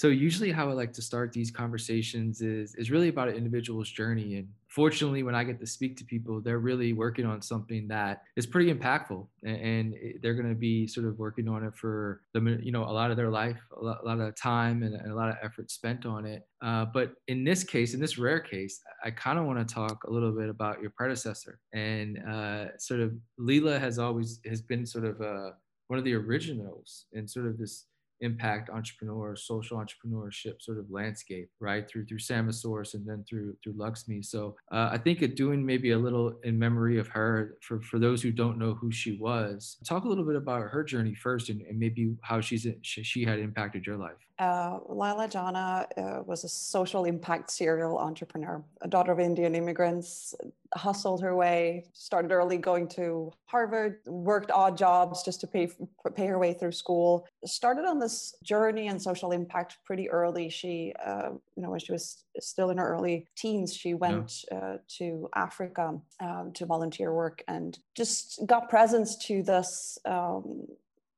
So usually how I like to start these conversations is is really about an individual's journey. And fortunately, when I get to speak to people, they're really working on something that is pretty impactful, and, they're going to be sort of working on it for the you know a lot of their life, a lot, a lot of time, and, and, a lot of effort spent on it. Uh, but in this case, in this rare case, I kind of want to talk a little bit about your predecessor, and uh, sort of Leila has always has been sort of uh, one of the originals in sort of this impact entrepreneur, social entrepreneurship sort of landscape, right? Through through Samasource and then through through Luxme. So uh, I think it doing maybe a little in memory of her for for those who don't know who she was. Talk a little bit about her journey first, and, and maybe how she's she had impacted your life. Uh, Leila Janah uh, was a social impact serial entrepreneur, a daughter of Indian immigrants, hustled her way, started early going to Harvard, worked odd jobs just to pay, pay her way through school, started on this journey and social impact pretty early. She, uh, you know, when she was still in her early teens, she went yeah. uh, to Africa um, to volunteer work and just got presence to this um,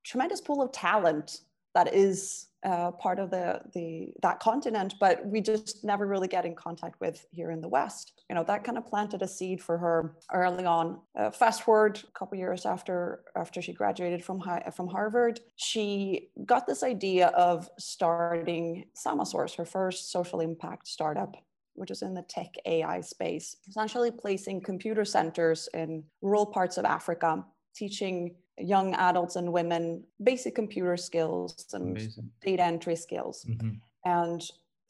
tremendous pool of talent that is uh, part of the, the that continent, but we just never really get in contact with here in the West. You know, that kind of planted a seed for her early on. Uh, fast forward a couple years after after she graduated from high, from Harvard, she got this idea of starting Samasource, her first social impact startup which is in the tech AI space, essentially placing computer centers in rural parts of Africa, teaching young adults and women basic computer skills and Amazing. data entry skills. Mm-hmm. And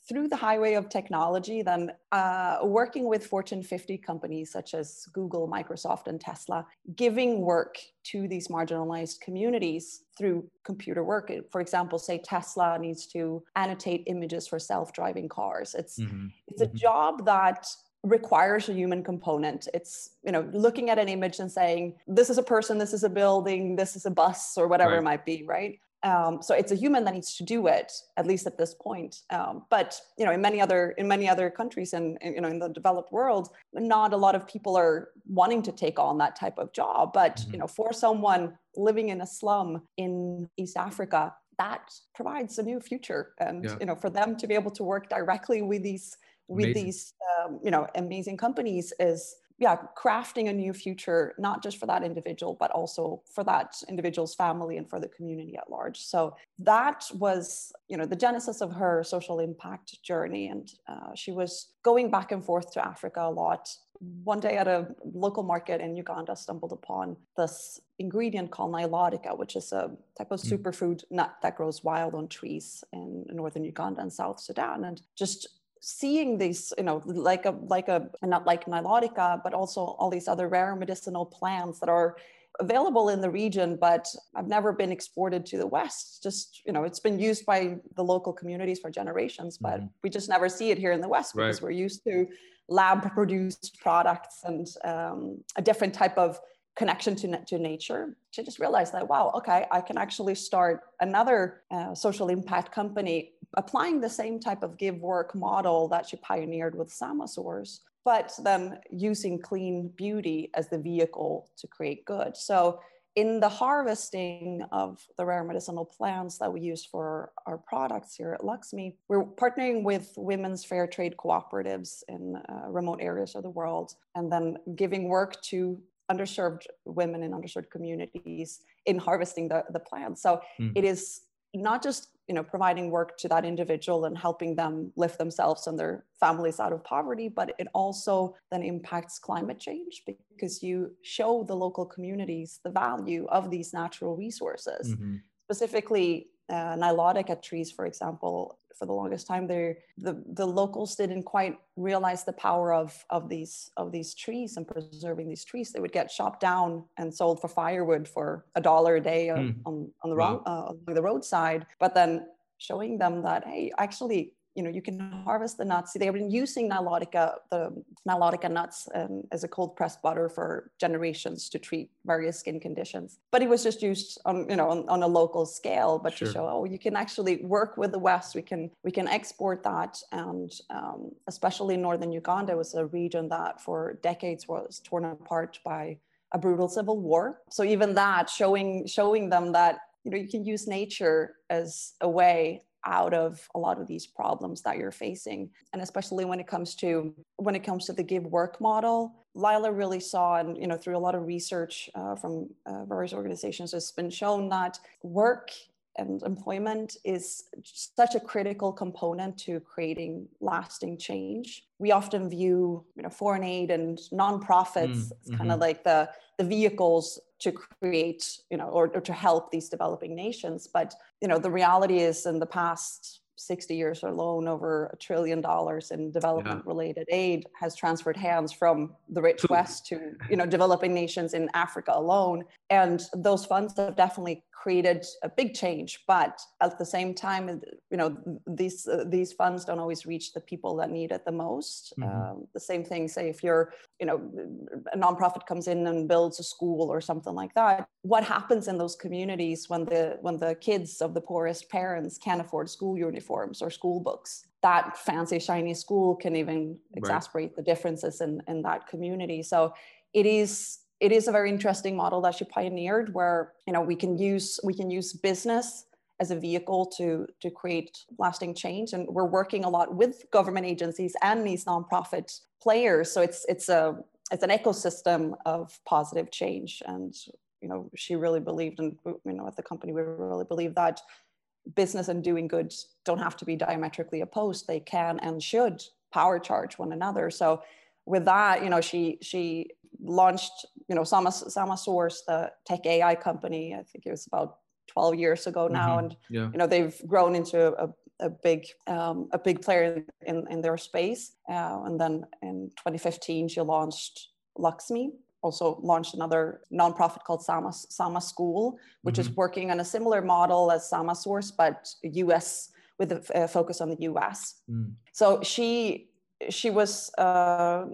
through the highway of technology, then uh, working with Fortune 50 companies such as Google, Microsoft, and Tesla, giving work to these marginalized communities through computer work. For example, say Tesla needs to annotate images for self-driving cars. It's mm-hmm. it's a mm-hmm. job that requires a human component it's you know looking at an image and saying this is a person this is a building this is a bus or whatever right. it might be right um, so it's a human that needs to do it at least at this point um, but you know in many other in many other countries and you know in the developed world not a lot of people are wanting to take on that type of job but mm-hmm. you know for someone living in a slum in east africa that provides a new future and yeah. you know for them to be able to work directly with these with amazing. these um, you know amazing companies is yeah crafting a new future not just for that individual but also for that individual's family and for the community at large so that was you know the genesis of her social impact journey and uh, she was going back and forth to africa a lot one day at a local market in uganda stumbled upon this ingredient called nilotica which is a type of mm. superfood nut that grows wild on trees in northern uganda and south sudan and just seeing these, you know, like a like a not like nilotica, but also all these other rare medicinal plants that are available in the region, but I've never been exported to the West. Just, you know, it's been used by the local communities for generations, but mm-hmm. we just never see it here in the West because right. we're used to lab produced products and um, a different type of connection to, to nature to just realize that wow okay i can actually start another uh, social impact company applying the same type of give work model that she pioneered with samasource but then using clean beauty as the vehicle to create good so in the harvesting of the rare medicinal plants that we use for our products here at Luxme, we're partnering with women's fair trade cooperatives in uh, remote areas of the world and then giving work to underserved women in underserved communities in harvesting the, the plants. So mm. it is not just you know providing work to that individual and helping them lift themselves and their families out of poverty but it also then impacts climate change because you show the local communities the value of these natural resources mm-hmm. specifically uh, nilotica trees, for example, for the longest time, the the locals didn't quite realize the power of of these of these trees and preserving these trees. They would get chopped down and sold for firewood for a dollar a day on, mm. on, on the wow. uh, along the roadside. But then showing them that hey, actually you know, you can harvest the nuts. They've been using nilotica, the nilotica nuts um, as a cold pressed butter for generations to treat various skin conditions. But it was just used on, you know, on, on a local scale, but sure. to show, oh, you can actually work with the West. We can, we can export that. And um, especially northern Uganda was a region that for decades was torn apart by a brutal civil war. So even that showing, showing them that, you know, you can use nature as a way out of a lot of these problems that you're facing and especially when it comes to when it comes to the give work model leila really saw and you know through a lot of research uh, from uh, various organizations it's been shown that work and employment is such a critical component to creating lasting change. We often view, you know, foreign aid and nonprofits mm, as kind of mm-hmm. like the the vehicles to create, you know, or, or to help these developing nations. But you know, the reality is, in the past 60 years alone, over a trillion dollars in development related yeah. aid has transferred hands from the rich West to, you know, developing nations in Africa alone. And those funds have definitely created a big change but at the same time you know these uh, these funds don't always reach the people that need it the most mm-hmm. um, the same thing say if you're you know a nonprofit comes in and builds a school or something like that what happens in those communities when the when the kids of the poorest parents can't afford school uniforms or school books that fancy shiny school can even exacerbate right. the differences in in that community so it is it is a very interesting model that she pioneered where you know we can use we can use business as a vehicle to to create lasting change. And we're working a lot with government agencies and these nonprofit players. So it's it's a it's an ecosystem of positive change. And you know she really believed and you know at the company we really believe that business and doing good don't have to be diametrically opposed. They can and should power charge one another. So with that you know she she launched, you know, Sama, Samasource, the tech AI company. I think it was about 12 years ago now, mm-hmm. and yeah. you know they've grown into a, a big um, a big player in, in their space. Uh, and then in 2015, she launched Luxme. Also launched another nonprofit called Sama Samaschool, which mm-hmm. is working on a similar model as Samasource, but US with a, focus on the US. Mm. So she she was uh,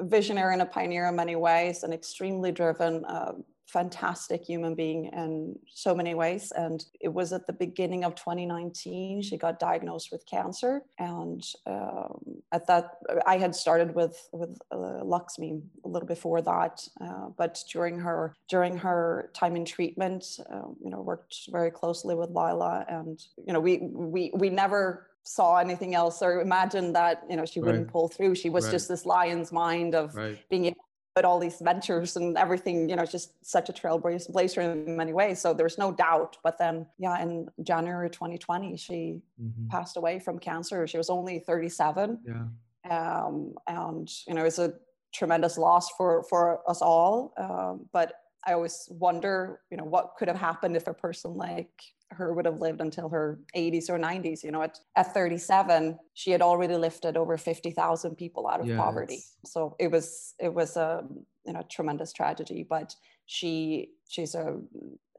visionary and a pioneer in many ways, an extremely driven, uh, fantastic human being in so many ways. And it was at the beginning of 2019 she got diagnosed with cancer, and um, at that I had started with with uh, Luxme a little before that, uh, but during her during her time in treatment, uh, you know, worked very closely with Leila, and you know, we we we never saw anything else or imagined that you know she wouldn't pull through. She was right. just this lion's mind of right. being able to all these ventures and everything you know just such a trailblazer in many ways. So there's no doubt. But then yeah in january 2020 she mm-hmm. passed away from cancer. She was only 37 yeah. Um, and you know it's a tremendous loss for for us all. Um, but I always wonder, you know, what could have happened if a person like her would have lived until her 80s or 90s. You know, at, at 37, she had already lifted over 50,000 people out of yes. poverty. So it was it was a you know tremendous tragedy, but she she's a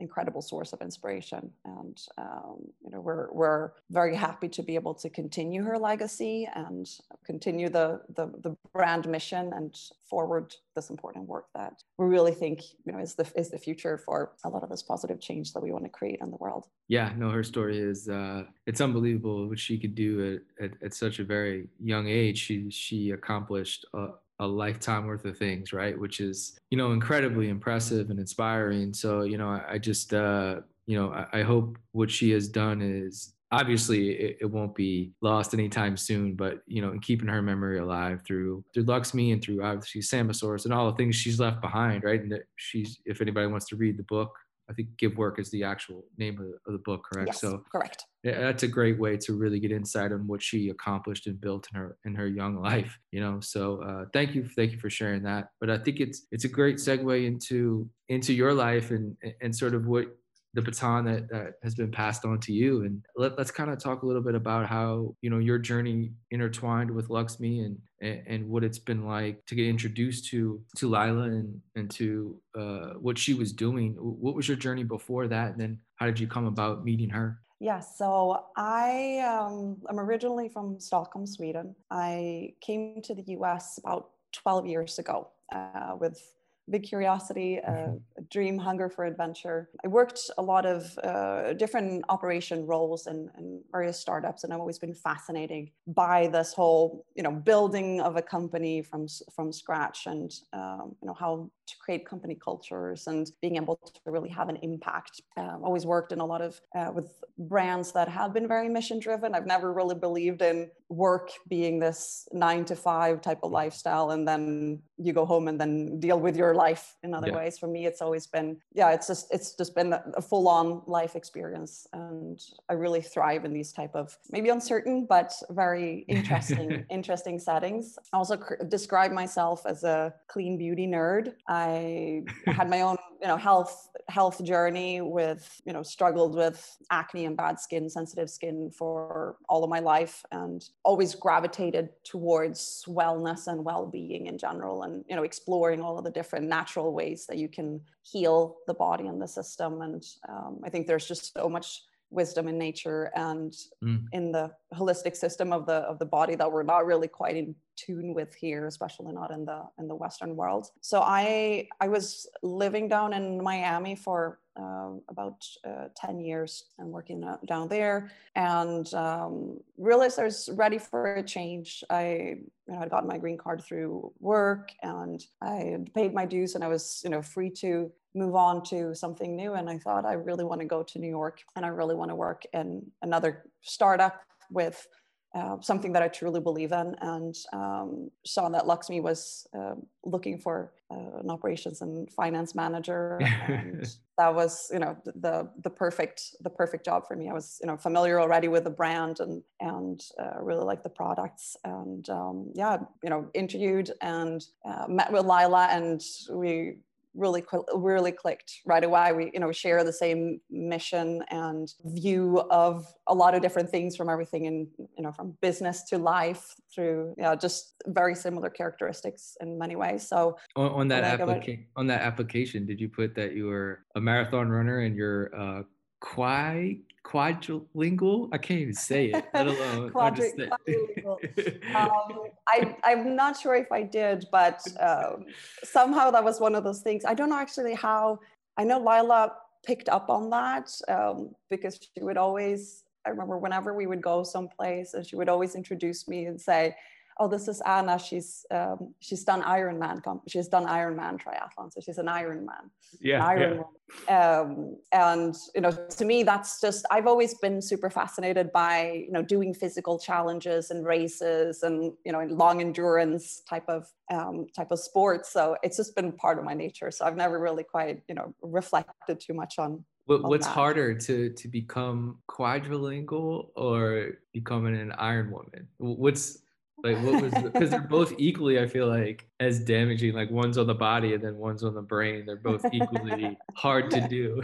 incredible source of inspiration. And um, you know we're we're very happy to be able to continue her legacy and continue the, the the brand mission and forward this important work that we really think you know is the is the future for a lot of this positive change that we want to create in the world. Yeah no her story is uh it's unbelievable what she could do at, at, at such a very young age. She she accomplished uh, a lifetime worth of things, right? Which is, you know, incredibly impressive and inspiring. So, you know, I, I just, uh, you know, I, I, hope what she has done is obviously it, it, won't be lost anytime soon, but you know, keeping her memory alive through through Luxme and through obviously Samasource and all the things she's left behind, right? And that she's, if anybody wants to read the book, I think Give Work is the actual name of the, of the book, correct? Yes, so correct. Yeah, that's a great way to really get insight on what she accomplished and built in her in her young life. You know, so uh, thank you, thank you for sharing that. But I think it's it's a great segue into into your life and and sort of what the baton that, that has been passed on to you. And let, us kind of talk a little bit about how, you know, your journey intertwined with Luxme and, and, and what it's been like to get introduced to, to Leila and, and to uh, what she was doing. What was your journey before that? And then how did you come about meeting her? Yeah, so I um, am originally from Stockholm, Sweden. I came to the US about 12 years ago uh, with big curiosity, a, a dream, hunger for adventure. I worked a lot of uh, different operation roles in, in, various startups, and I've always been fascinated by this whole, you know, building of a company from from scratch, and um, you know how to create company cultures and being able to really have an impact. Um, always worked in a lot of uh, with brands that have been very mission driven. I've never really believed in work being this nine to five type of lifestyle, and then you go home and then deal with your life in other yeah. ways. For me, it's always been yeah, it's just it's just been a full on life experience, and I really thrive in these type of maybe uncertain but very interesting interesting settings. I also cr- describe myself as a clean beauty nerd. I had my own, you know, health health journey with, you know, struggled with acne and bad skin, sensitive skin for all of my life and always gravitated towards wellness and well-being in general and, you know, exploring all of the different natural ways that you can heal the body and the system. And um, I think there's just so much wisdom in nature and mm. in the holistic system of the of the body that we're not really quite in tune with here especially not in the in the western world. So i i was living down in miami for uh, about uh, 10 years and working uh, down there. And um, realized i was ready for a change. I you know i'd gotten my green card through work and i had paid my dues and i was you know free to move on to something new. And I thought, I really want to go to New York and I really want to work in another startup with uh, something that I truly believe in, and um, saw that Luxme was uh, looking for uh, an operations and finance manager, and that was, you know, the the perfect the perfect job for me. I was, you know, familiar already with the brand and and uh, really like the products, and um, yeah, you know, interviewed and uh, met with Leila, and we really really clicked right away. We you know share the same mission and view of a lot of different things from everything in you know from business to life through yeah just very similar characteristics in many ways. So on, on that application on that application did you put that you were a marathon runner and you're uh quite quadrilingual. I can't even say it, let alone Quadri- um, I, I'm not sure if I did, but um, somehow that was one of those things. I don't know actually how. I know Leila picked up on that um, because she would always. I remember whenever we would go someplace, and she would always introduce me and say, oh, this is Anna. She's um, she's done Ironman. Comp- she's done Ironman triathlon, so she's an Ironman. Yeah. An Ironman. Yeah. Um, and you know, to me, that's just I've always been super fascinated by you know doing physical challenges and races and you know long endurance type of um, type of sports. So it's just been part of my nature. So I've never really quite you know reflected too much on what, what's that. harder to to become quadrilingual or becoming an iron woman what's like what was because they're both equally, I feel like, as damaging. Like one's on the body and then one's on the brain. They're both equally hard to do.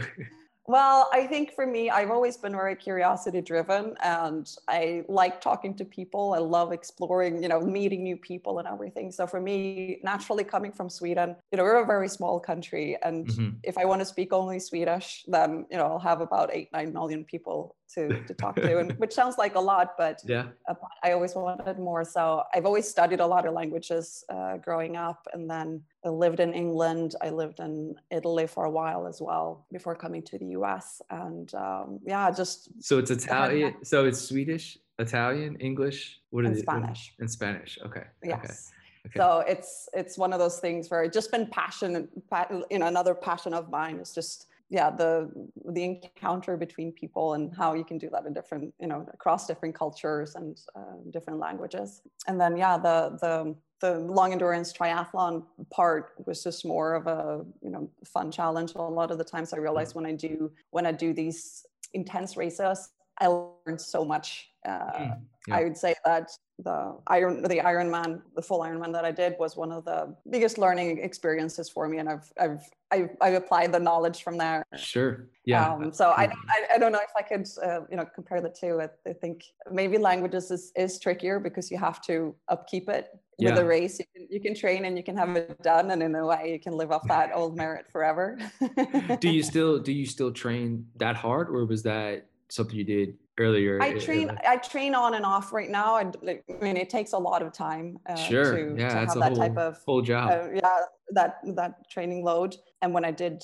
Well, I think for me, I've always been very curiosity driven and I like talking to people. I love exploring, you know, meeting new people and everything. So for me, naturally coming from Sweden, you know, we're a very small country. And mm-hmm. if I want to speak only Swedish, then, you know, I'll have about eight, nine million people to, to talk to, and which sounds like a lot, but yeah, I always wanted more. So I've always studied a lot of languages uh, growing up, and then I lived in England. I lived in Italy for a while as well before coming to the US, and um, yeah, just so it's Italian. So it's Swedish, Italian, English. What is it? Spanish. And Spanish. Okay. Yes. Okay. Okay. So it's it's one of those things where it's just been passion, you know, another passion of mine is just yeah the the encounter between people and how you can do that in different you know across different cultures and uh, different languages. And then yeah the the the long endurance triathlon part was just more of a you know fun challenge. A lot of the times i realize when i do when i do these intense races i learned so much uh, mm, yeah. i would say that the iron the ironman the full ironman that i did was one of the biggest learning experiences for me and i've i've i've, I've applied the knowledge from there. Sure. Yeah. Um, so I, I, I don't know if i could uh, you know compare the two. I, I, think maybe languages is, is trickier because you have to upkeep it Yeah. with a race. You can, you can train and you can have it done and in a way you can live off that old merit forever. Do you still do you still train that hard or was that something you did earlier. I train. I train on and off right now. I, I mean, it takes a lot of time. Uh, sure. To, yeah, to have a that whole, type of whole job. Uh, yeah, that that training load. And when i did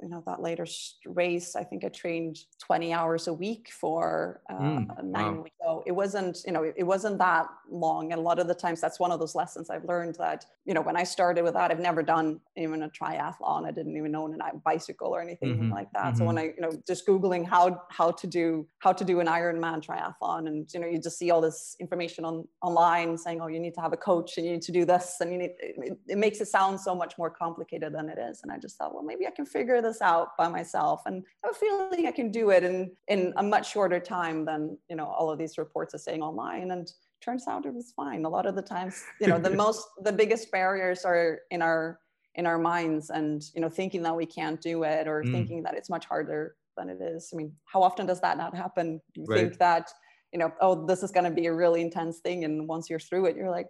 you know that later race i think i trained 20 hours a week for uh, mm, nine wow. weeks. So it wasn't you know it wasn't that long. And a lot of the times that's one of those lessons i've learned that you know when i started with that i've never done even a triathlon. I didn't even own a bicycle or anything mm-hmm, like that. Mm-hmm. so when i you know just googling how how to do how to do an ironman triathlon and you know you just see all this information on online saying oh you need to have a coach and you need to do this and you need it, it makes it sound so much more complicated than it is. And i just thought well maybe i can figure this out by myself and I have a feeling i can do it in in a much shorter time than you know all of these reports are saying online. And turns out it was fine. A lot of the times you know the most the biggest barriers are in our in our minds and you know thinking that we can't do it or mm. thinking that it's much harder than it is. I mean how often does that not happen? Do you right. think that you know oh this is going to be a really intense thing and once you're through it you're like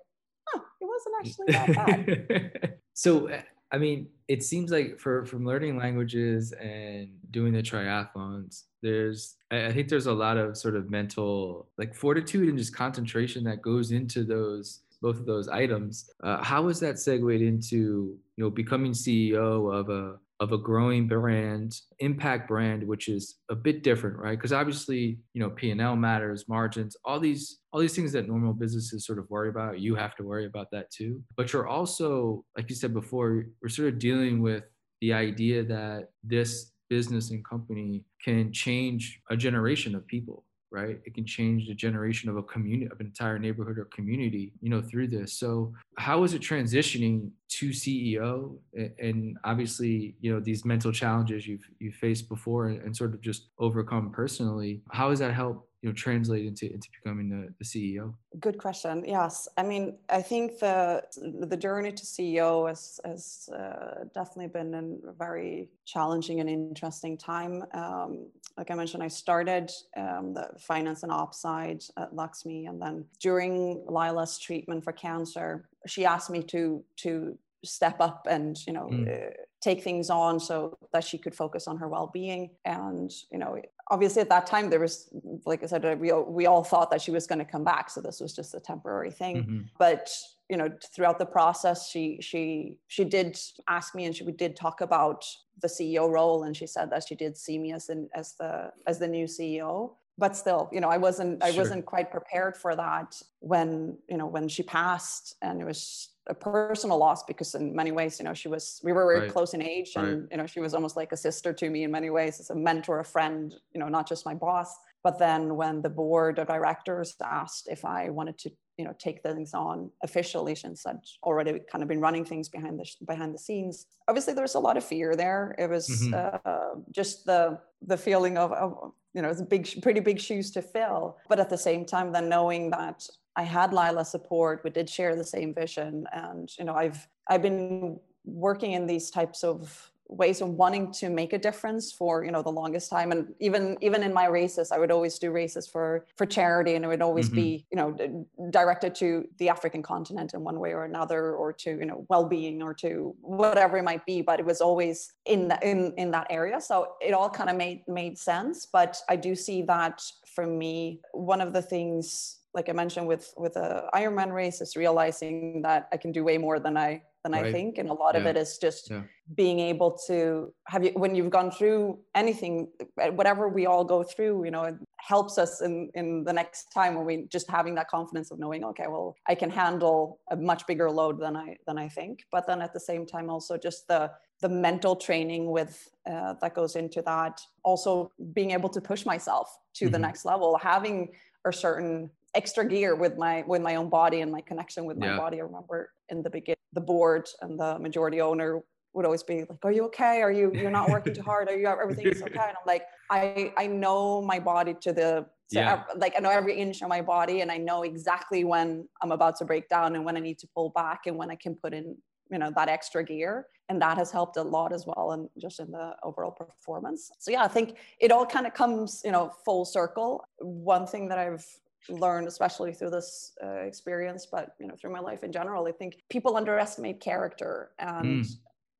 wasn't actually that bad so I mean, it seems like for from learning languages and doing the triathlons, there's I think there's a lot of sort of mental like fortitude and just concentration that goes into those both of those items. Uh, how is that segued into you know becoming CEO of a of a growing brand, impact brand, which is a bit different, right? Because obviously, you know, P and L matters, margins, all these all these things that normal businesses sort of worry about. You have to worry about that too. But you're also, like you said before, we're sort of dealing with the idea that this business and company can change a generation of people right? It can change the generation of a community of an entire neighborhood or community you know through this. So how is it transitioning to ceo and obviously you know these mental challenges you've you faced before and sort of just overcome personally how has that helped you know translate into into becoming the, the ceo good question. Yes. I mean i think the the journey to ceo has has uh, definitely been a very challenging and interesting time. Um, like i mentioned i started um, the finance and ops side at Luxme and then during leila's treatment for cancer she asked me to to step up and you know mm. uh, take things on so that she could focus on her well-being. And you know obviously at that time there was like i said we, we all thought that she was going to come back so this was just a temporary thing mm-hmm. but you know throughout the process she she she did ask me and she we did talk about the ceo role and she said that she did see me as an as the as the new ceo but still you know i wasn't i wasn't quite prepared for that when you know when she passed and it was a personal loss because in many ways you know she was we were very right. close in age and right. you know she was almost like a sister to me in many ways as a mentor a friend you know not just my boss but then when the board of directors asked if i wanted to you know take things on officially since i'd already kind of been running things behind the behind the scenes obviously there was a lot of fear there it was mm-hmm. uh, just the the feeling of, of you know it's a big pretty big shoes to fill but at the same time then knowing that I had Leila's support. We did share the same vision, and you know, I've I've been working in these types of ways of wanting to make a difference for you know the longest time. And even even in my races i would always do races for for charity and it would always mm-hmm. be you know directed to the african continent in one way or another or to you know well-being or to whatever it might be. But it was always in that in in that area. So it all kind of made made sense. But i do see that for me one of the things like I mentioned with with a Ironman race is realizing that I can do way more than I than right. I think, and a lot yeah. of it is just yeah. being able to have you when you've gone through anything, whatever we all go through, you know, it helps us in in the next time when we just having that confidence of knowing, okay, well, I can handle a much bigger load than I than I think, but then at the same time also just the the mental training with uh, that goes into that also being able to push myself to mm-hmm. the next level having a certain extra gear with my with my own body and my connection with my yeah. body. I remember in the beginning, the board and the majority owner would always be like, "Are you okay? Are you you're not working too hard? Are you everything's okay?" And I'm like, I I know my body to the to yeah. Every, like I know every inch of my body, and I know exactly when I'm about to break down and when I need to pull back and when I can put in you know that extra gear and that has helped a lot as well and just in the overall performance so yeah i think it all kind of comes you know full circle one thing that i've learned especially through this uh, experience but you know through my life in general i think people underestimate character and mm.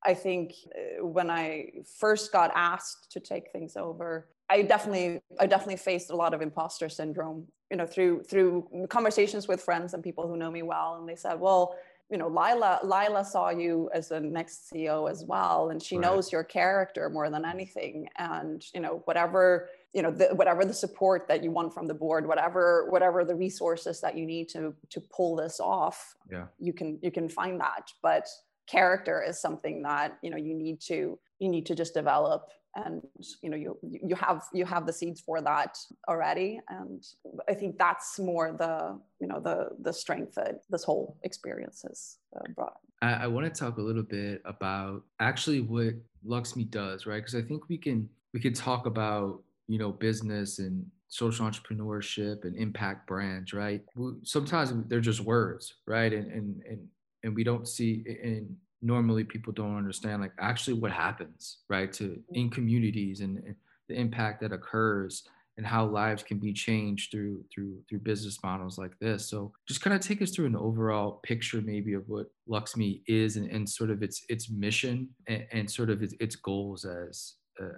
i think uh, when i first got asked to take things over i definitely i definitely faced a lot of imposter syndrome you know through through conversations with friends and people who know me well and they said well you know leila leila saw you as the next ceo as well and she right. knows your character more than anything and you know whatever you know the, whatever the support that you want from the board whatever whatever the resources that you need to to pull this off yeah. you can you can find that. But character is something that you know you need to you need to just develop. And you know you you have you have the seeds for that already. And i think that's more the you know the the strength that this whole experience has uh, brought. I, I want to talk a little bit about actually what luxme does right? Because i think we can we can talk about you know business and social entrepreneurship and impact brands right? Sometimes they're just words right? And and and, and we don't see and normally people don't understand like actually what happens right to in communities and, and the impact that occurs and how lives can be changed through through through business models like this. So just kind of take us through an overall picture maybe of what luxme is and, and sort of its its mission and, and sort of its, its goals as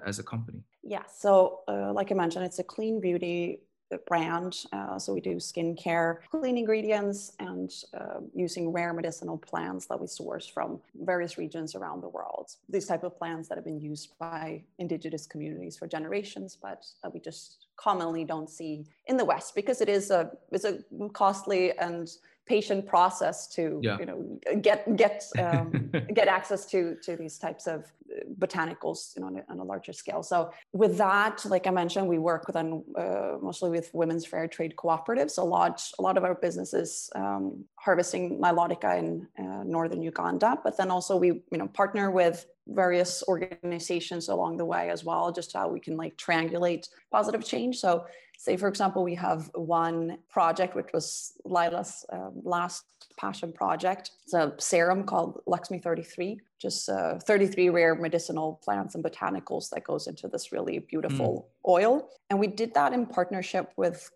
as a company yeah so uh, like i mentioned it's a clean beauty brand. Uh, so we do skincare, clean ingredients, and uh, using rare medicinal plants that we source from various regions around the world. These type of plants that have been used by indigenous communities for generations, but that we just commonly don't see in the West because it is a it's a costly and patient process to yeah. you know get get um, get access to to these types of uh, botanicals you know on a, on a, larger scale. So with that like i mentioned we work with uh, mostly with women's fair trade cooperatives a lot a lot of our businesses um, harvesting nilotica in uh, northern uganda. But then also we you know partner with various organizations along the way as well just how we can like triangulate positive change. So say for example we have one project which was leila's um, last passion project it's a serum called luxme 33 just uh, 33 rare medicinal plants and botanicals that goes into this really beautiful mm. oil and we did that in partnership with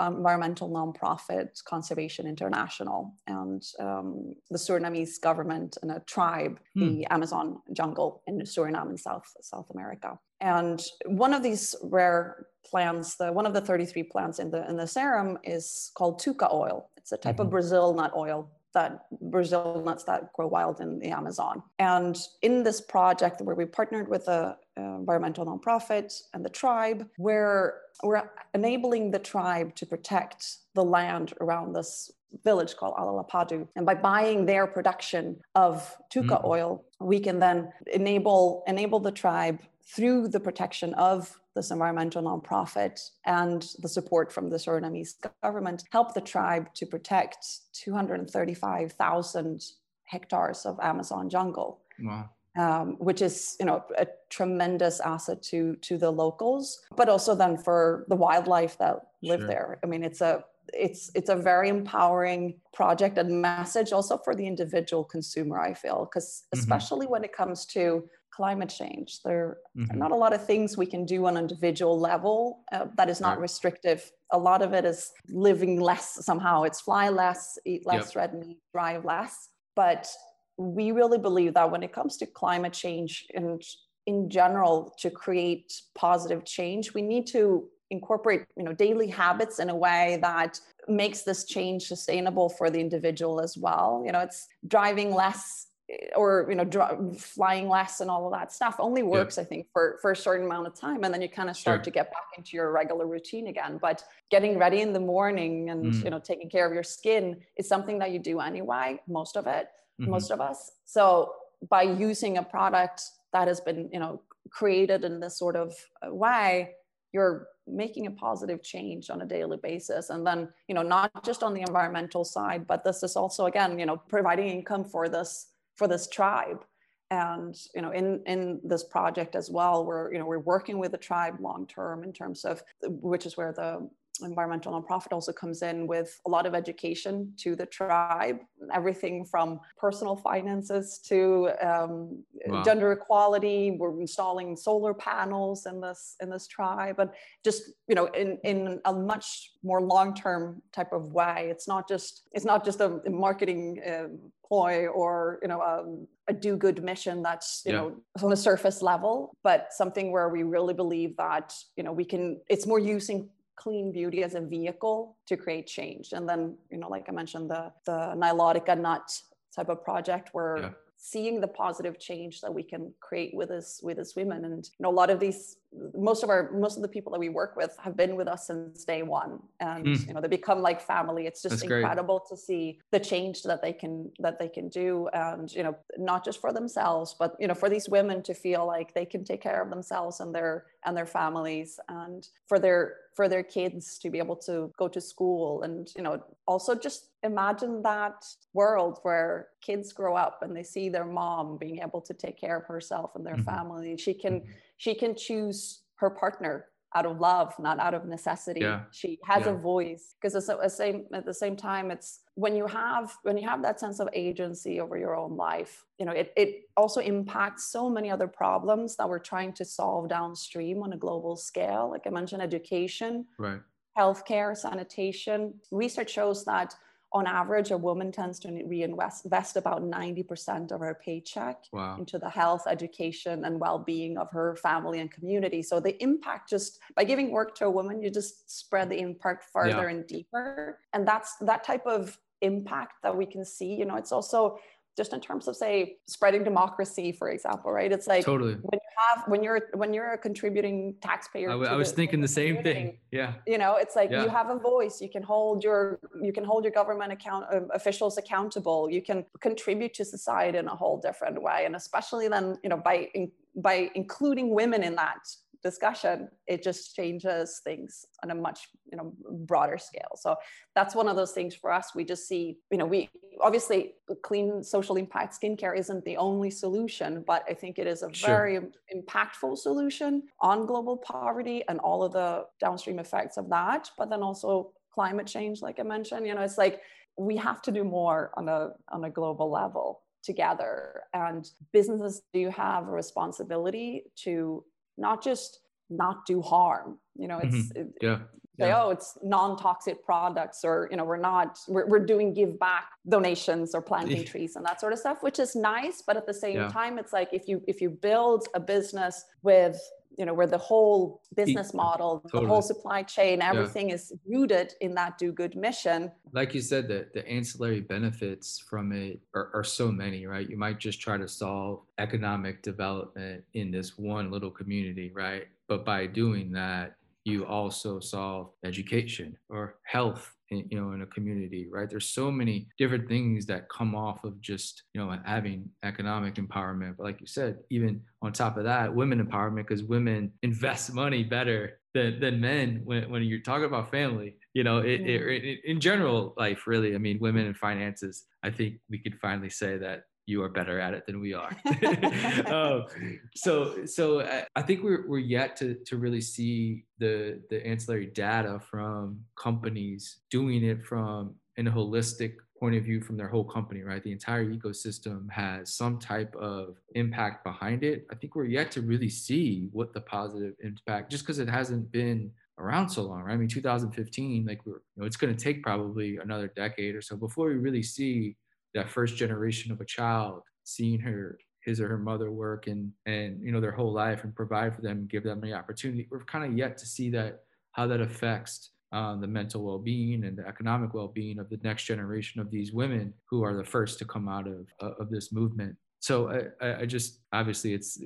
environmental nonprofit Conservation International and um, the Surinamese government and a tribe, hmm. the Amazon jungle in Suriname in South South America. And one of these rare plants, the one of the 33 plants in the in the serum is called tuca oil. It's a type mm-hmm. of Brazil nut oil that Brazil nuts that grow wild in the Amazon. And in this project where we partnered with a, environmental nonprofit and the tribe, where we're enabling the tribe to protect the land around this village called Alalapadu. And by buying their production of tuca mm. oil, we can then enable enable the tribe through the protection of this environmental nonprofit and the support from the Surinamese government help the tribe to protect 235,000 hectares of Amazon jungle. Wow. Um, which is you know a tremendous asset to to the locals, but also then for the wildlife that live sure. there. I mean, it's a it's it's a very empowering project and message also for the individual consumer. I feel because mm-hmm. especially mm-hmm. when it comes to climate change. There mm-hmm. are not a lot of things we can do on an individual level uh, that is not right. restrictive. A lot of it is living less somehow. It's fly less, eat less yep. red meat, drive less. But we really believe that when it comes to climate change and in general to create positive change, we need to incorporate you know daily habits in a way that makes this change sustainable for the individual as well you know it's driving less or you know dr- flying less and all of that stuff only works i think for for a certain amount of time and then you kind of start sure. to get back into your regular routine again but getting ready in the morning and mm. you know taking care of your skin is something that you do anyway most of it mm-hmm. most of us so by using a product that has been you know created in this sort of uh, way you're making a positive change on a daily basis and then you know not just on the environmental side but this is also again you know providing income for this for this tribe. And you know in in this project as well we're you know we're working with the tribe long term in terms of which is where the environmental nonprofit also comes in with a lot of education to the tribe, everything from personal finances to um, wow. gender equality. We're installing solar panels in this in this tribe, and just you know, in in a much more long term type of way. It's not just it's not just a marketing. Um, ploy or you know um, a do good mission that's you yeah. know on a surface level but something where we really believe that you know we can it's more using clean beauty as a vehicle to create change. And then, you know, like I mentioned, the the Nilotica nut type of project where yeah seeing the positive change that we can create with us with us women and you know a lot of these most of our most of the people that we work with have been with us since day one and mm. you know they become like family it's just That's incredible great. to see the change that they can that they can do and you know not just for themselves but you know for these women to feel like they can take care of themselves and their and their families and for their for their kids to be able to go to school and you know also just imagine that world where kids grow up and they see their mom being able to take care of herself and their mm-hmm. family she can mm-hmm. She can choose her partner out of love not out of necessity yeah. she has yeah. a voice because at the same at the same time it's when you have when you have that sense of agency over your own life you know it, it also impacts so many other problems that we're trying to solve downstream on a global scale like i mentioned education right healthcare sanitation research shows that on average, a woman tends to reinvest about 90% of her paycheck wow. into the health, education, and well being of her family and community. So the impact just by giving work to a woman, you just spread the impact further yeah. and deeper. And that's that type of impact that we can see. You know, it's also just in terms of say spreading democracy for example right? It's like totally. when you have when you're when you're a contributing taxpayer I, I was the, thinking the, the same thing. Yeah. you know it's like yeah. you have a voice. You can hold your you can hold your government account uh, officials accountable. You can contribute to society in a whole different way. And especially then you know by in, by including women in that discussion it just changes things on a much you know broader scale. So that's one of those things for us. We just see you know we obviously clean social impact skincare isn't the only solution but i think it is a sure. very impactful solution on global poverty and all of the downstream effects of that but then also climate change like i mentioned you know it's like we have to do more on a on a global level together. And businesses do have a responsibility to not just not do harm you know it's mm-hmm. it, yeah say yeah. oh it's non-toxic products or you know we're not we're, we're doing give back donations or planting trees and that sort of stuff which is nice but at the same yeah. time it's like if you if you build a business with you know where the whole business model totally. the whole supply chain everything yeah. is rooted in that do good mission like you said the, the ancillary benefits from it are, are so many right you might just try to solve economic development in this one little community right but by doing that you also solve education or health in, you know in a community right? There's so many different things that come off of just you know having economic empowerment. But like you said even on top of that women empowerment because women invest money better than, than men when, when you're talking about family you know it, it, it, in general life really. I mean women in finances i think we could finally say that you are better at it than we are. um, so, so I, I, think we're, we're yet to, to really see the, the ancillary data from companies doing it from in a holistic point of view from their whole company, right? The entire ecosystem has some type of impact behind it. I think we're yet to really see what the positive impact, just because it hasn't been around so long, right? I mean, 2015, like we're, you know, it's going to take probably another decade or so before we really see that first generation of a child seeing her his or her mother work and and you know their whole life and provide for them give them the opportunity. We're kind of yet to see that how that affects um, the mental well-being and the economic well-being of the next generation of these women who are the first to come out of uh, of this movement. So I, I just obviously it's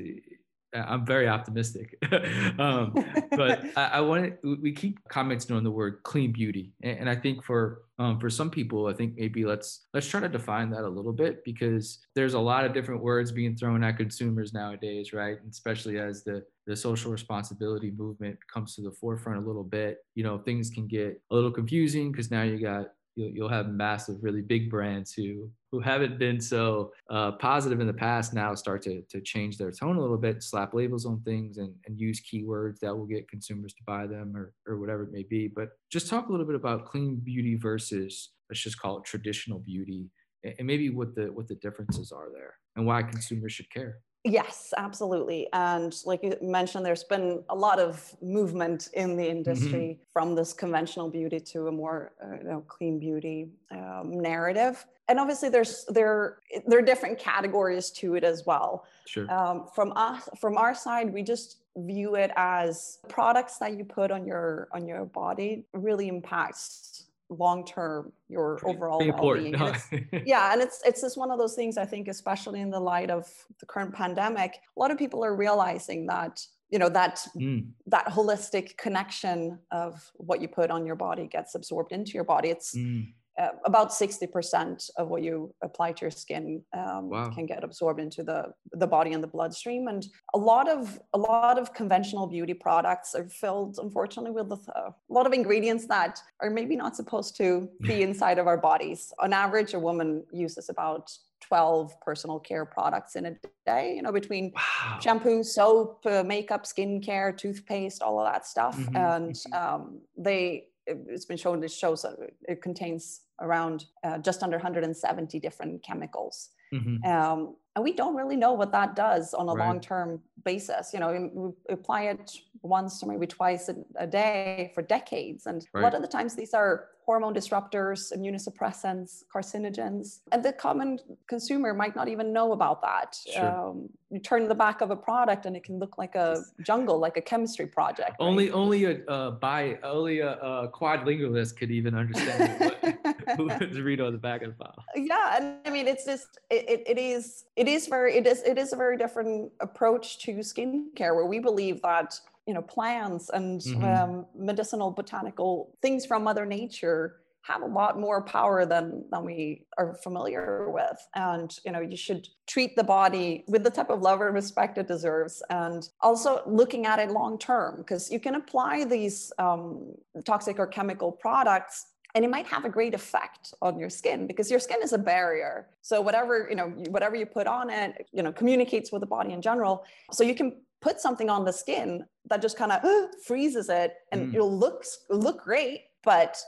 I'm very optimistic. um, but I, I want we keep commenting on the word clean beauty. And, and I think for um, for some people, I think maybe let's let's try to define that a little bit because there's a lot of different words being thrown at consumers nowadays, right? And especially as the the social responsibility movement comes to the forefront a little bit, you know, things can get a little confusing because now you got you'll, you'll have massive, really big brands who who haven't been so uh, positive in the past now start to, to change their tone a little bit, slap labels on things, and, and use keywords that will get consumers to buy them or or whatever it may be. But just talk a little bit about clean beauty versus let's just call it traditional beauty, and maybe what the what the differences are there, and why consumers should care. Yes, absolutely. And like you mentioned, there's been a lot of movement in the mm-hmm. industry mm-hmm. from this conventional beauty to a more uh, you know, clean beauty um, narrative. And obviously, there's there there are different categories to it as well. Sure. Um, from us, from our side, we just view it as products that you put on your on your body really impacts long term your Pretty overall well-being. yeah, and it's it's just one of those things I think, especially in the light of the current pandemic, a lot of people are realizing that you know that mm. that holistic connection of what you put on your body gets absorbed into your body. It's mm uh, about 60% of what you apply to your skin um, wow. can get absorbed into the, the body and the bloodstream and a lot of a lot of conventional beauty products are filled unfortunately with a lot of ingredients that are maybe not supposed to be inside of our bodies on average a woman uses about 12 personal care products in a day, you know, between wow. shampoo, soap, uh, makeup, skincare, toothpaste, all of that stuff. Mm-hmm. And mm-hmm. um, they, it's been shown, it shows that it contains around uh, just under 170 different chemicals. Mm-hmm. Um, and we don't really know what that does on a right. long-term basis. You know, we apply it once or maybe twice a, a day for decades, and right. a lot of the times these are hormone disruptors, immunosuppressants, carcinogens, and the common consumer might not even know about that. Sure. Um, you turn the back of a product, and it can look like a jungle, like a chemistry project. Only, right? only a uh, by only a, a quadlingualist could even understand what, who's read on the back of the file. Yeah, and I mean, it's just it, it, it is it is very it is it is a very different approach to skincare where we believe that you know plants and mm-hmm. um, medicinal botanical things from mother nature have a lot more power than than we are familiar with and you know you should treat the body with the type of love and respect it deserves and also looking at it long term because you can apply these um, toxic or chemical products and it might have a great effect on your skin because your skin is a barrier so whatever you know whatever you put on it you know communicates with the body in general so you can put something on the skin that just kind of freezes it and mm. it'll look look great but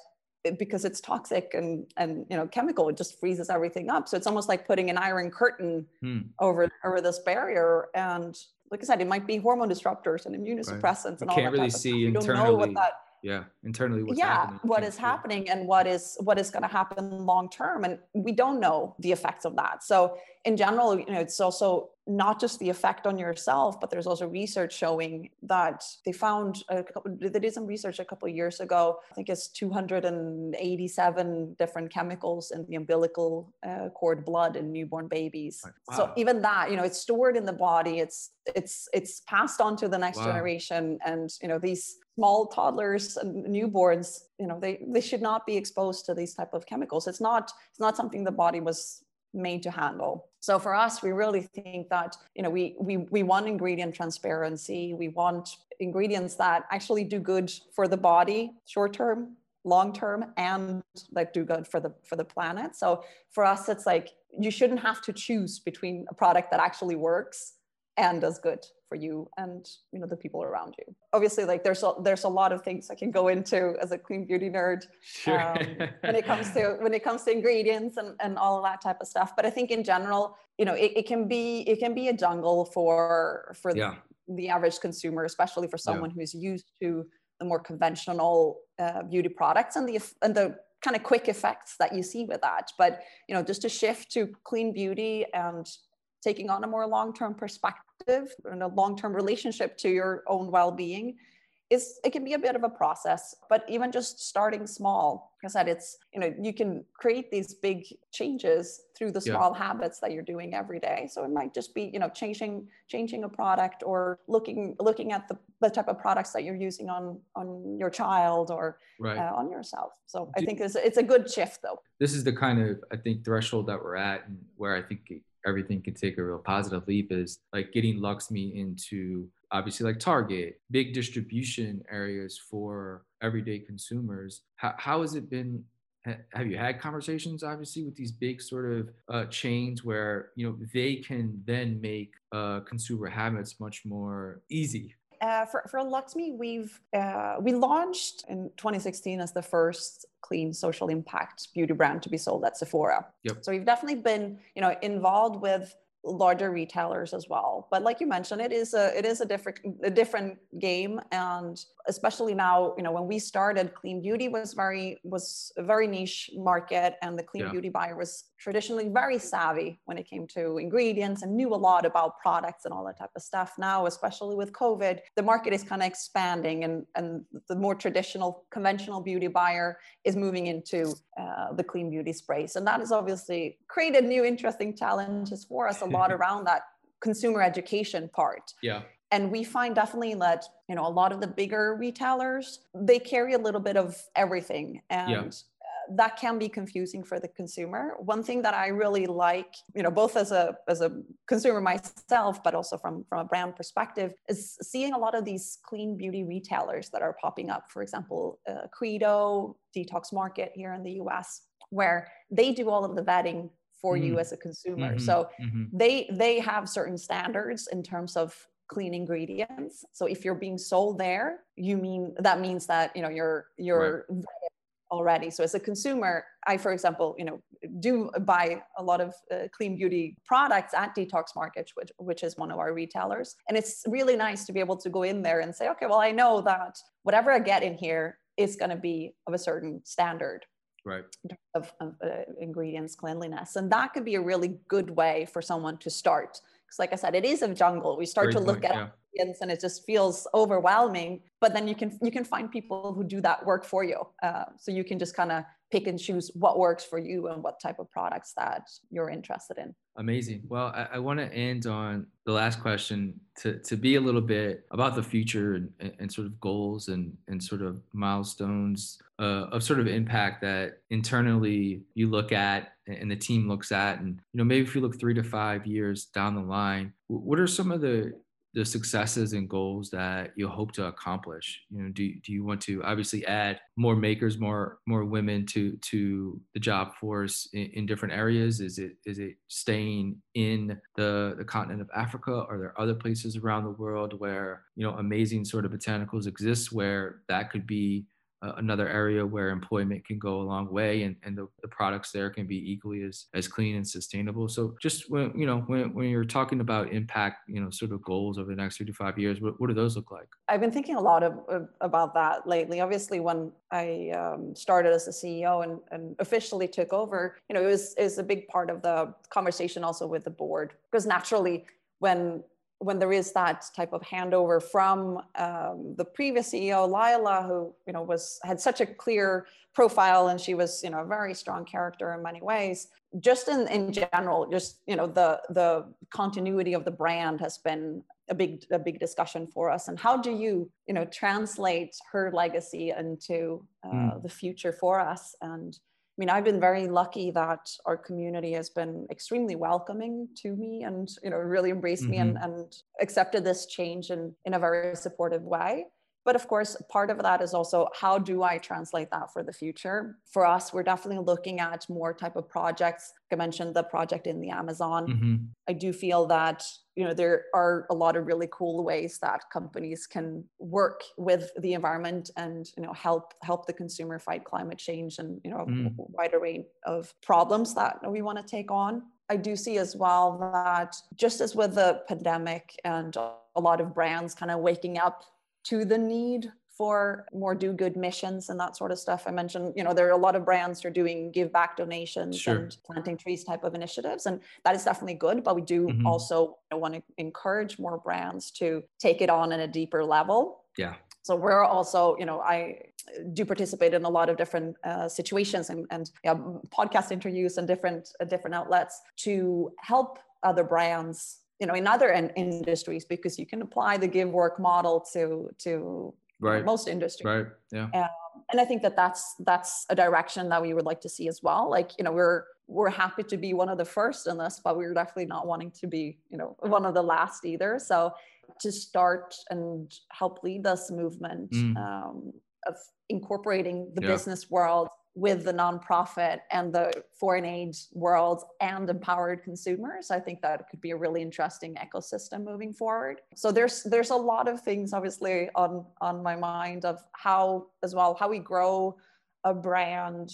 because it's toxic and and you know chemical it just freezes everything up so it's almost like putting an iron curtain mm. over over this barrier and like i said it might be hormone disruptors and immunosuppressants right. and all can't that really see internally. you don't know what that yeah internally what's yeah happening. what is happening and what is what is going to happen long term and we don't know the effects of that so in general you know it's also not just the effect on yourself but there's also research showing that they found a couple, they did some research a couple of years ago. I think it's 287 different chemicals in the umbilical uh, cord blood in newborn babies. Wow. so even that you know it's stored in the body. It's it's it's passed on to the next wow. generation. And you know these small toddlers and newborns you know they they should not be exposed to these type of chemicals. It's not it's not something the body was made to handle. So for us we really think that you know we we, we want ingredient transparency. We want ingredients that actually do good for the body short term long term and like do good for the for the planet. So for us it's like you shouldn't have to choose between a product that actually works and does good for you and you know the people around you obviously like there's a there's a lot of things i can go into as a clean beauty nerd sure. um, when it comes to when it comes to ingredients and, and all of that type of stuff but i think in general you know it, it can be it can be a jungle for for yeah. the, the, average consumer especially for someone yeah. who's used to the more conventional uh, beauty products and the and the kind of quick effects that you see with that but you know just to shift to clean beauty and taking on a more long-term perspective and a long-term relationship to your own well-being is it can be a bit of a process but even just starting small like i said it's you know you can create these big changes through the small yeah. habits that you're doing every day so it might just be you know changing changing a product or looking looking at the, the type of products that you're using on on your child or right. uh, on yourself so i think it's, it's a good shift though this is the kind of i think threshold that we're at and where i think everything can take a real positive leap is like getting Luxme into obviously like Target, big distribution areas for everyday consumers. How, how has it been? Have you had conversations, obviously, with these big sort of uh, chains where you know they can then make uh, consumer habits much more easy? Uh, for, for Luxme, we've uh, we launched in 2016 as the first clean social impact beauty brand to be sold at Sephora. Yep. So we've definitely been, you know, involved with larger retailers as well. But like you mentioned, it is a it is a different a different game, and especially now you know when we started clean beauty was very was a very niche market and the clean yeah. beauty buyer was traditionally very savvy when it came to ingredients and knew a lot about products and all that type of stuff. Now especially with covid the market is kind of expanding and and the more traditional conventional beauty buyer is moving into uh, the clean beauty space. And that has obviously created new interesting challenges for us a lot around that consumer education part. Yeah and we find definitely that you know a lot of the bigger retailers they carry a little bit of everything and yeah. that can be confusing for the consumer one thing that i really like you know both as a as a consumer myself but also from from a brand perspective is seeing a lot of these clean beauty retailers that are popping up for example uh, credo Detox Market here in the us where they do all of the vetting for mm. you as a consumer mm-hmm. so mm-hmm. they they have certain standards in terms of clean ingredients. So if you're being sold there, you mean that means that you know you're you're right. already. So as a consumer, I for example, you know, do buy a lot of uh, clean beauty products at Detox Market, which which is one of our retailers, and it's really nice to be able to go in there and say, okay, well, I know that whatever I get in here is going to be of a certain standard right of, of uh, ingredients cleanliness and that could be a really good way for someone to start because like i said it is a jungle. We start Great to look point, at yeah. and it just feels overwhelming but then you can you can find people who do that work for you. Uh, so you can just kind of pick and choose what works for you and what type of products that you're interested in. Amazing. Well i, I want to end on the last question to, to be a little bit about the future and, and sort of goals and, and sort of milestones uh, of sort of impact that internally you look at and the team looks at and you know maybe if you look three to five years down the line what are some of the the successes and goals that you hope to accomplish? You know do, do you want to obviously add more makers more more women to to the job force in, in, different areas? Is it is it staying in the the continent of africa? Are there other places around the world where you know amazing sort of botanicals exist where that could be another area where employment can go a long way and, and the, the products there can be equally as, as clean and sustainable. So just when, you know, when, when you're talking about impact, you know, sort of goals over the next three to five years, what, what do those look like? I've been thinking a lot of, of about that lately. Obviously, when I um, started as a CEO and, and officially took over, you know, it was, was a big part of the conversation also with the board because naturally when when there is that type of handover from um, the previous CEO, Leila, who you know was had such a clear profile and she was you know a very strong character in many ways. Just in in general, just you know the the continuity of the brand has been a big a big discussion for us. And how do you you know translate her legacy into uh, mm. the future for us and I mean, I've been very lucky that our community has been extremely welcoming to me and, you know, really embraced mm-hmm. me and, and accepted this change in, in a very supportive way. But of course, part of that is also how do I translate that for the future? For us, we're definitely looking at more type of projects. I mentioned the project in the Amazon. Mm-hmm. I do feel that you know there are a lot of really cool ways that companies can work with the environment and you know help help the consumer fight climate change and you know mm. a wider range of problems that we want to take on. I do see as well that just as with the pandemic and a lot of brands kind of waking up to the need for more do good missions and that sort of stuff. I mentioned, you know, there are a lot of brands who are doing give back donations sure. and planting trees type of initiatives, and that is definitely good. But we do mm-hmm. also want to encourage more brands to take it on at a deeper level. Yeah. So we're also, you know, I do participate in a lot of different uh, situations and, and yeah, podcast interviews and different uh, different outlets to help other brands you know in other in- industries because you can apply the give work model to to right. most industries right yeah um, and i think that that's that's a direction that we would like to see as well like you know we're we're happy to be one of the first in this but we're definitely not wanting to be you know one of the last either so to start and help lead this movement mm. um, of incorporating the yeah. business world with the nonprofit and the foreign aid world and empowered consumers i think that could be a really interesting ecosystem moving forward so there's there's a lot of things obviously on on my mind of how as well how we grow a brand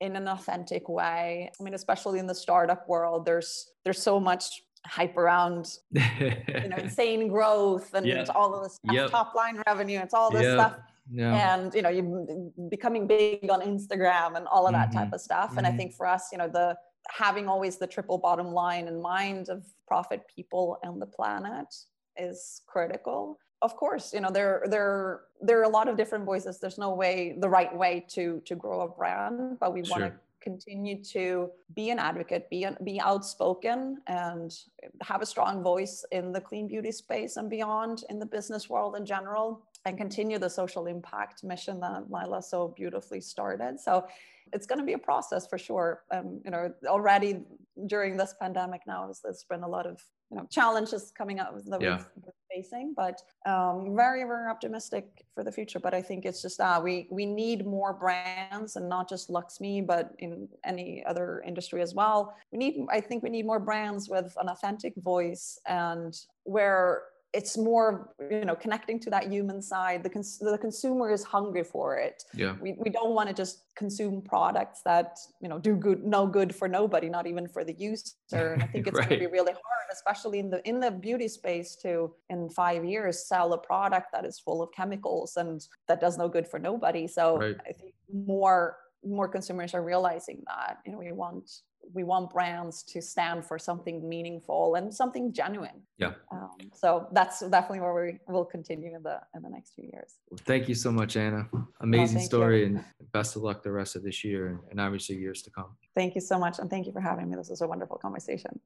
in an authentic way i mean especially in the startup world there's there's so much hype around you know insane growth and all of this yep. top line revenue it's all this yep. stuff yeah. and you know you becoming big on instagram and all of that mm-hmm. type of stuff mm-hmm. and i mm-hmm. think for us you know the having always the triple bottom line in mind of profit people and the planet is critical of course you know there there there are a lot of different voices there's no way the right way to to grow a brand but we sure. want to continue to be an advocate be be outspoken and have a strong voice in the clean beauty space and beyond in the business world in general and continue the social impact mission that Leila so beautifully started so it's going to be a process for sure. Um, you know, already during this pandemic now, there's been a lot of you know challenges coming up that yeah. we're facing, but um, very very optimistic for the future. But I think it's just that uh, we we need more brands and not just Luxme, but in any other industry as well. We need I think we need more brands with an authentic voice and where it's more you know connecting to that human side. The, cons- the consumer is hungry for it. Yeah. We, we don't want to just consume products that you know do good no good for nobody not even for the user. And i think it's right. going to be really hard especially in the in the beauty space to in five years sell a product that is full of chemicals and that does no good for nobody. So right. i think more more consumers are realizing that you know we want we want brands to stand for something meaningful and something genuine. Yeah. Um, so that's definitely where we will continue in the in the next few years. Well, thank you so much, Anna. Amazing oh, story, you. and best of luck the rest of this year and, and obviously years to come. Thank you so much, and thank you for having me. This was a wonderful conversation.